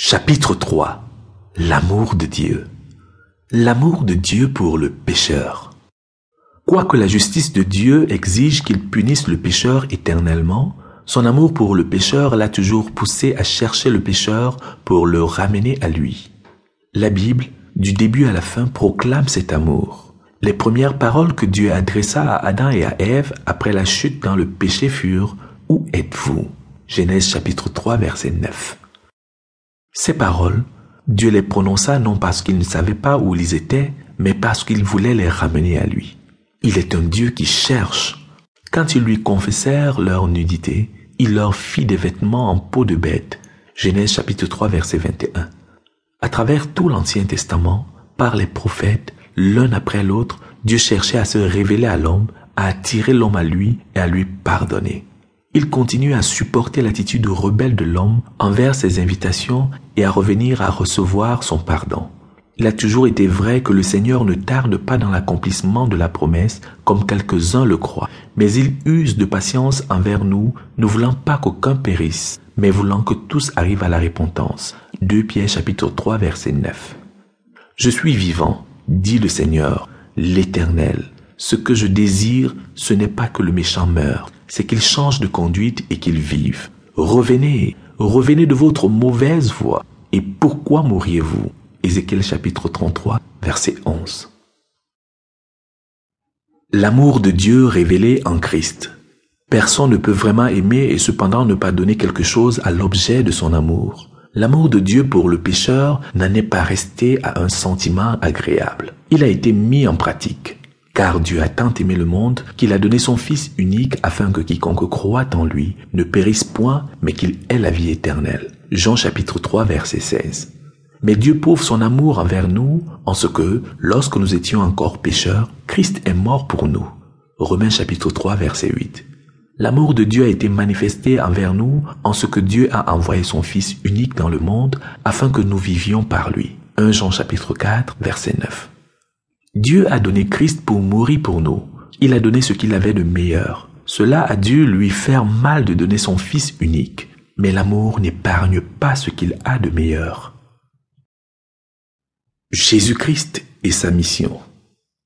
Chapitre 3 L'amour de Dieu L'amour de Dieu pour le pécheur. Quoique la justice de Dieu exige qu'il punisse le pécheur éternellement, son amour pour le pécheur l'a toujours poussé à chercher le pécheur pour le ramener à lui. La Bible, du début à la fin, proclame cet amour. Les premières paroles que Dieu adressa à Adam et à Ève après la chute dans le péché furent Où êtes-vous? Genèse chapitre 3 verset 9. Ces paroles, Dieu les prononça non parce qu'il ne savait pas où ils étaient, mais parce qu'il voulait les ramener à lui. Il est un Dieu qui cherche. Quand ils lui confessèrent leur nudité, il leur fit des vêtements en peau de bête. Genèse chapitre 3 verset 21. À travers tout l'Ancien Testament, par les prophètes, l'un après l'autre, Dieu cherchait à se révéler à l'homme, à attirer l'homme à lui et à lui pardonner. Il continue à supporter l'attitude rebelle de l'homme envers ses invitations et à revenir à recevoir son pardon. Il a toujours été vrai que le Seigneur ne tarde pas dans l'accomplissement de la promesse, comme quelques-uns le croient, mais il use de patience envers nous, ne voulant pas qu'aucun périsse, mais voulant que tous arrivent à la repentance. 2 Pierre chapitre 3 verset 9. Je suis vivant, dit le Seigneur, l'Éternel. Ce que je désire, ce n'est pas que le méchant meure, c'est qu'il change de conduite et qu'il vive. Revenez, revenez de votre mauvaise voie. Et pourquoi mourriez-vous? Ézéchiel chapitre 33, verset 11. L'amour de Dieu révélé en Christ. Personne ne peut vraiment aimer et cependant ne pas donner quelque chose à l'objet de son amour. L'amour de Dieu pour le pécheur n'en est pas resté à un sentiment agréable. Il a été mis en pratique. Car Dieu a tant aimé le monde qu'il a donné son Fils unique afin que quiconque croit en lui ne périsse point, mais qu'il ait la vie éternelle. Jean chapitre 3 verset 16. Mais Dieu prouve son amour envers nous en ce que, lorsque nous étions encore pécheurs, Christ est mort pour nous. Romains chapitre 3 verset 8. L'amour de Dieu a été manifesté envers nous en ce que Dieu a envoyé son Fils unique dans le monde afin que nous vivions par lui. 1 Jean chapitre 4 verset 9. Dieu a donné Christ pour mourir pour nous. Il a donné ce qu'il avait de meilleur. Cela a dû lui faire mal de donner son Fils unique. Mais l'amour n'épargne pas ce qu'il a de meilleur. Jésus-Christ et sa mission.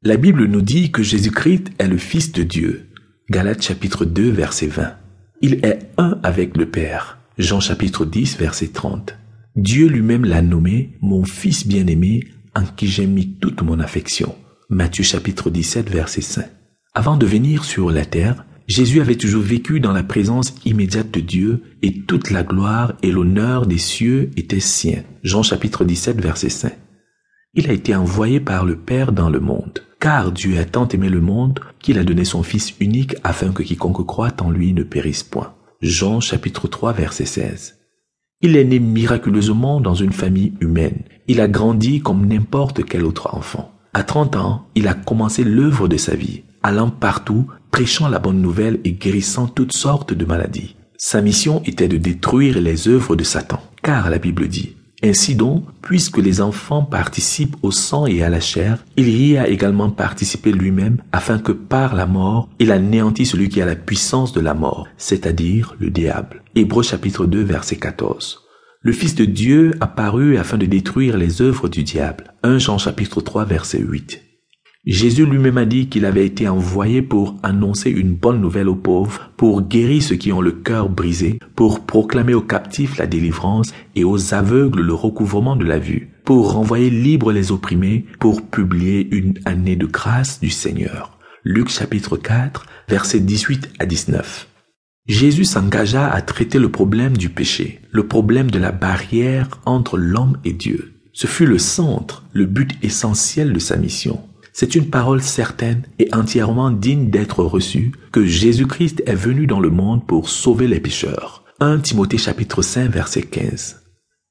La Bible nous dit que Jésus-Christ est le Fils de Dieu. Galates chapitre 2 verset 20. Il est un avec le Père. Jean chapitre 10 verset 30. Dieu lui-même l'a nommé mon Fils bien-aimé en qui j'ai mis toute mon affection. Matthieu chapitre 17 verset 5. Avant de venir sur la terre, Jésus avait toujours vécu dans la présence immédiate de Dieu et toute la gloire et l'honneur des cieux étaient siens. Jean chapitre 17 verset 5. Il a été envoyé par le Père dans le monde, car Dieu a tant aimé le monde qu'il a donné son Fils unique afin que quiconque croit en lui ne périsse point. Jean chapitre 3 verset 16. Il est né miraculeusement dans une famille humaine. Il a grandi comme n'importe quel autre enfant. À 30 ans, il a commencé l'œuvre de sa vie, allant partout, prêchant la bonne nouvelle et guérissant toutes sortes de maladies. Sa mission était de détruire les œuvres de Satan, car la Bible dit, ainsi donc, puisque les enfants participent au sang et à la chair, il y a également participé lui-même afin que par la mort, il anéantisse celui qui a la puissance de la mort, c'est-à-dire le diable. Hébreux chapitre 2 verset 14. Le Fils de Dieu apparut afin de détruire les œuvres du diable. 1 Jean chapitre 3 verset 8. Jésus lui-même a dit qu'il avait été envoyé pour annoncer une bonne nouvelle aux pauvres, pour guérir ceux qui ont le cœur brisé, pour proclamer aux captifs la délivrance et aux aveugles le recouvrement de la vue, pour renvoyer libres les opprimés, pour publier une année de grâce du Seigneur. Luc chapitre 4 verset 18 à 19. Jésus s'engagea à traiter le problème du péché, le problème de la barrière entre l'homme et Dieu. Ce fut le centre, le but essentiel de sa mission. C'est une parole certaine et entièrement digne d'être reçue que Jésus-Christ est venu dans le monde pour sauver les pécheurs. 1 Timothée chapitre 5 verset 15.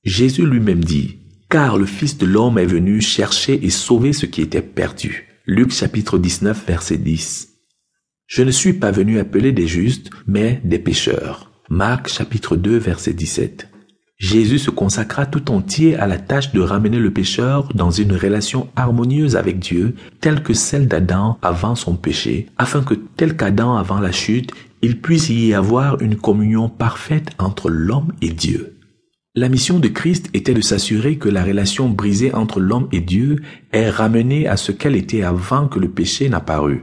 Jésus lui-même dit, Car le Fils de l'homme est venu chercher et sauver ce qui était perdu. Luc chapitre 19 verset 10. Je ne suis pas venu appeler des justes, mais des pécheurs. Marc chapitre 2 verset 17. Jésus se consacra tout entier à la tâche de ramener le pécheur dans une relation harmonieuse avec Dieu, telle que celle d'Adam avant son péché, afin que, tel qu'Adam avant la chute, il puisse y avoir une communion parfaite entre l'homme et Dieu. La mission de Christ était de s'assurer que la relation brisée entre l'homme et Dieu est ramenée à ce qu'elle était avant que le péché n'apparût.